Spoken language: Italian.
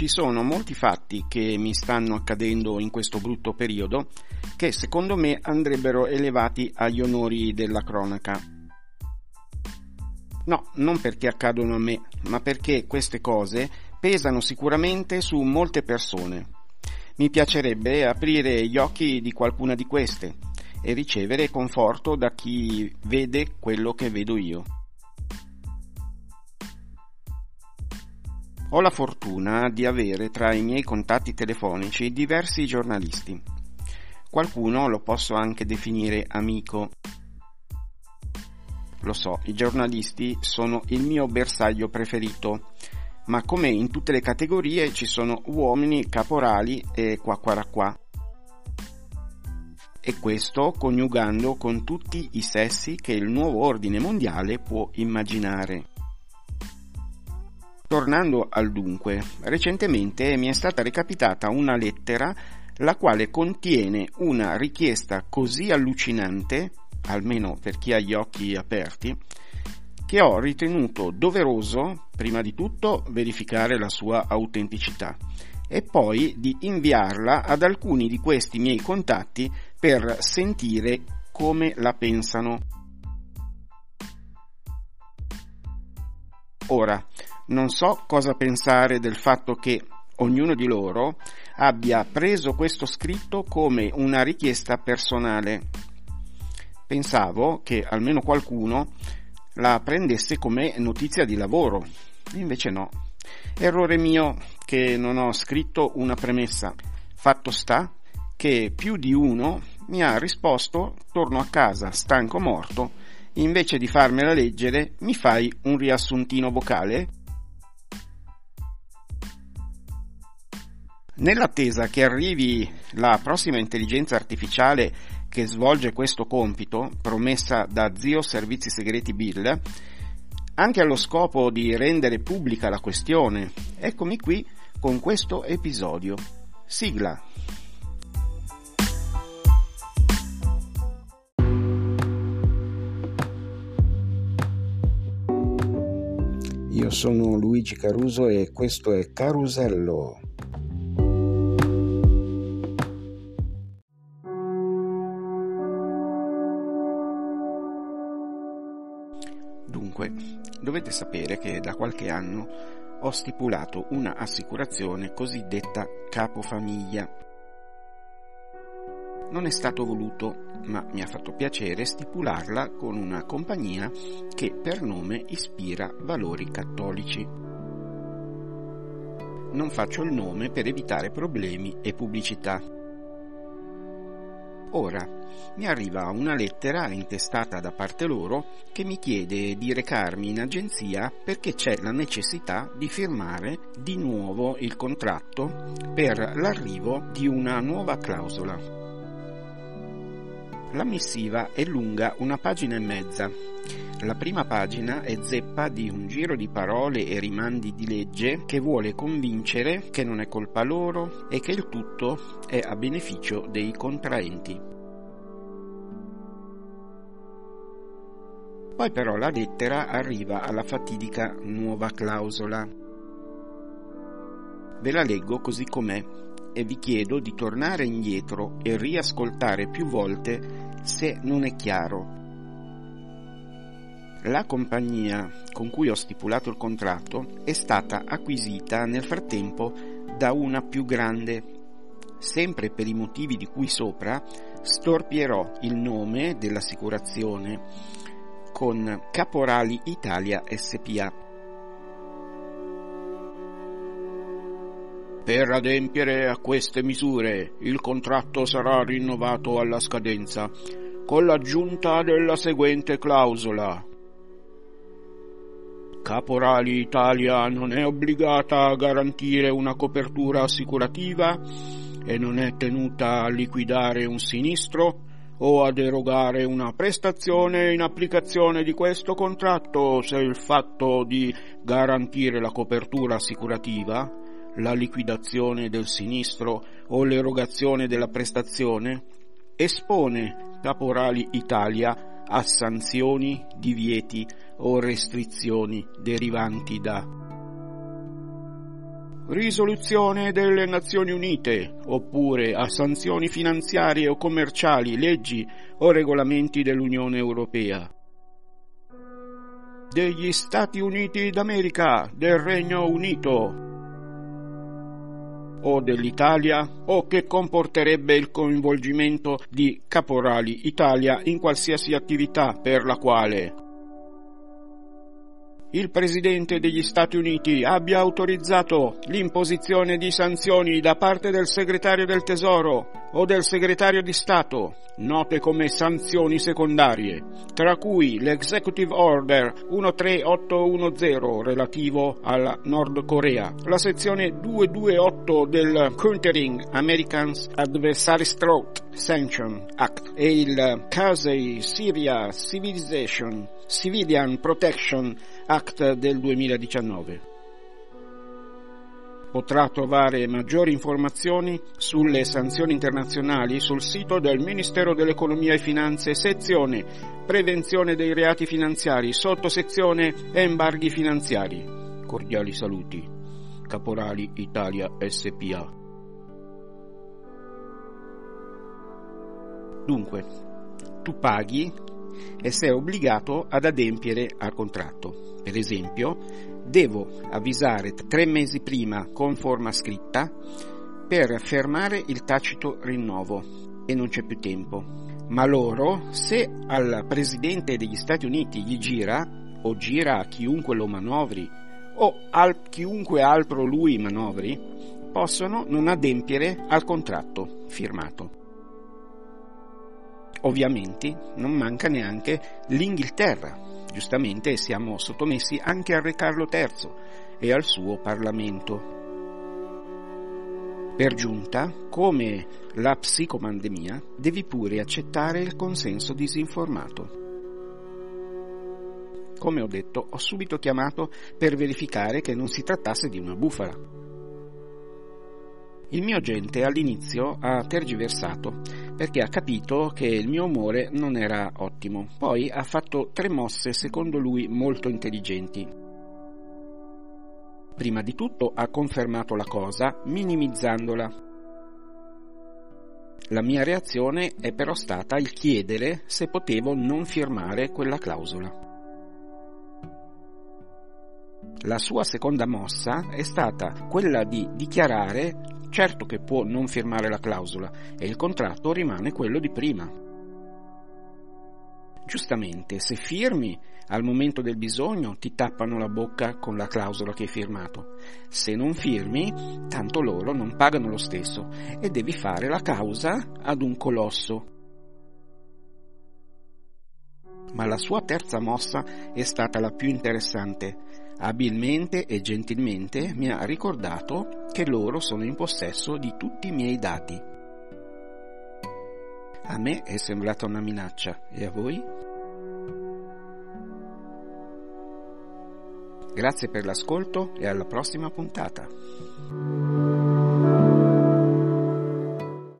Ci sono molti fatti che mi stanno accadendo in questo brutto periodo che secondo me andrebbero elevati agli onori della cronaca. No, non perché accadono a me, ma perché queste cose pesano sicuramente su molte persone. Mi piacerebbe aprire gli occhi di qualcuna di queste e ricevere conforto da chi vede quello che vedo io. Ho la fortuna di avere tra i miei contatti telefonici diversi giornalisti. Qualcuno lo posso anche definire amico. Lo so, i giornalisti sono il mio bersaglio preferito, ma come in tutte le categorie ci sono uomini, caporali e qua qua qua. E questo coniugando con tutti i sessi che il nuovo ordine mondiale può immaginare. Tornando al dunque, recentemente mi è stata recapitata una lettera la quale contiene una richiesta così allucinante, almeno per chi ha gli occhi aperti, che ho ritenuto doveroso, prima di tutto, verificare la sua autenticità e poi di inviarla ad alcuni di questi miei contatti per sentire come la pensano. Ora, non so cosa pensare del fatto che ognuno di loro abbia preso questo scritto come una richiesta personale. Pensavo che almeno qualcuno la prendesse come notizia di lavoro, invece no. Errore mio che non ho scritto una premessa. Fatto sta che più di uno mi ha risposto torno a casa stanco morto, invece di farmela leggere mi fai un riassuntino vocale? Nell'attesa che arrivi la prossima intelligenza artificiale che svolge questo compito, promessa da zio Servizi Segreti Bill, anche allo scopo di rendere pubblica la questione, eccomi qui con questo episodio. Sigla. Io sono Luigi Caruso e questo è Carusello. Dunque, dovete sapere che da qualche anno ho stipulato una assicurazione cosiddetta capofamiglia. Non è stato voluto, ma mi ha fatto piacere stipularla con una compagnia che per nome ispira valori cattolici. Non faccio il nome per evitare problemi e pubblicità. Ora, mi arriva una lettera intestata da parte loro che mi chiede di recarmi in agenzia perché c'è la necessità di firmare di nuovo il contratto per l'arrivo di una nuova clausola. La missiva è lunga una pagina e mezza. La prima pagina è zeppa di un giro di parole e rimandi di legge che vuole convincere che non è colpa loro e che il tutto è a beneficio dei contraenti. Poi però la lettera arriva alla fatidica nuova clausola. Ve la leggo così com'è e vi chiedo di tornare indietro e riascoltare più volte se non è chiaro. La compagnia con cui ho stipulato il contratto è stata acquisita nel frattempo da una più grande. Sempre per i motivi di cui sopra, storpierò il nome dell'assicurazione con Caporali Italia SPA. Per adempiere a queste misure il contratto sarà rinnovato alla scadenza con l'aggiunta della seguente clausola. Caporali Italia non è obbligata a garantire una copertura assicurativa e non è tenuta a liquidare un sinistro o a derogare una prestazione in applicazione di questo contratto se il fatto di garantire la copertura assicurativa la liquidazione del sinistro o l'erogazione della prestazione, espone Caporali Italia a sanzioni, divieti o restrizioni derivanti da risoluzione delle Nazioni Unite, oppure a sanzioni finanziarie o commerciali, leggi o regolamenti dell'Unione Europea. Degli Stati Uniti d'America, del Regno Unito, o dell'Italia o che comporterebbe il coinvolgimento di Caporali Italia in qualsiasi attività per la quale. Il Presidente degli Stati Uniti abbia autorizzato l'imposizione di sanzioni da parte del Segretario del Tesoro o del Segretario di Stato, note come sanzioni secondarie, tra cui l'Executive Order 13810 relativo alla Nord Corea, la sezione 228 del Countering Americans Adversaries Throat Sanction Act e il Casey Syria Civilization Civilian Protection Act del 2019. Potrà trovare maggiori informazioni sulle sanzioni internazionali sul sito del Ministero dell'Economia e Finanze, sezione Prevenzione dei reati finanziari, sottosezione Embarghi finanziari. Cordiali saluti. Caporali Italia SPA. Dunque, tu paghi e sei obbligato ad adempiere al contratto. Per esempio, devo avvisare tre mesi prima con forma scritta per fermare il tacito rinnovo e non c'è più tempo. Ma loro, se al Presidente degli Stati Uniti gli gira, o gira a chiunque lo manovri, o a chiunque altro lui manovri, possono non adempiere al contratto firmato. Ovviamente non manca neanche l'Inghilterra, Giustamente siamo sottomessi anche al Re Carlo III e al suo Parlamento. Per giunta, come la psicomandemia, devi pure accettare il consenso disinformato. Come ho detto, ho subito chiamato per verificare che non si trattasse di una bufala. Il mio agente all'inizio ha tergiversato perché ha capito che il mio umore non era ottimo. Poi ha fatto tre mosse secondo lui molto intelligenti. Prima di tutto ha confermato la cosa minimizzandola. La mia reazione è però stata il chiedere se potevo non firmare quella clausola. La sua seconda mossa è stata quella di dichiarare Certo che può non firmare la clausola e il contratto rimane quello di prima. Giustamente, se firmi al momento del bisogno ti tappano la bocca con la clausola che hai firmato. Se non firmi, tanto loro non pagano lo stesso e devi fare la causa ad un colosso. Ma la sua terza mossa è stata la più interessante Abilmente e gentilmente mi ha ricordato che loro sono in possesso di tutti i miei dati. A me è sembrata una minaccia, e a voi? Grazie per l'ascolto e alla prossima puntata.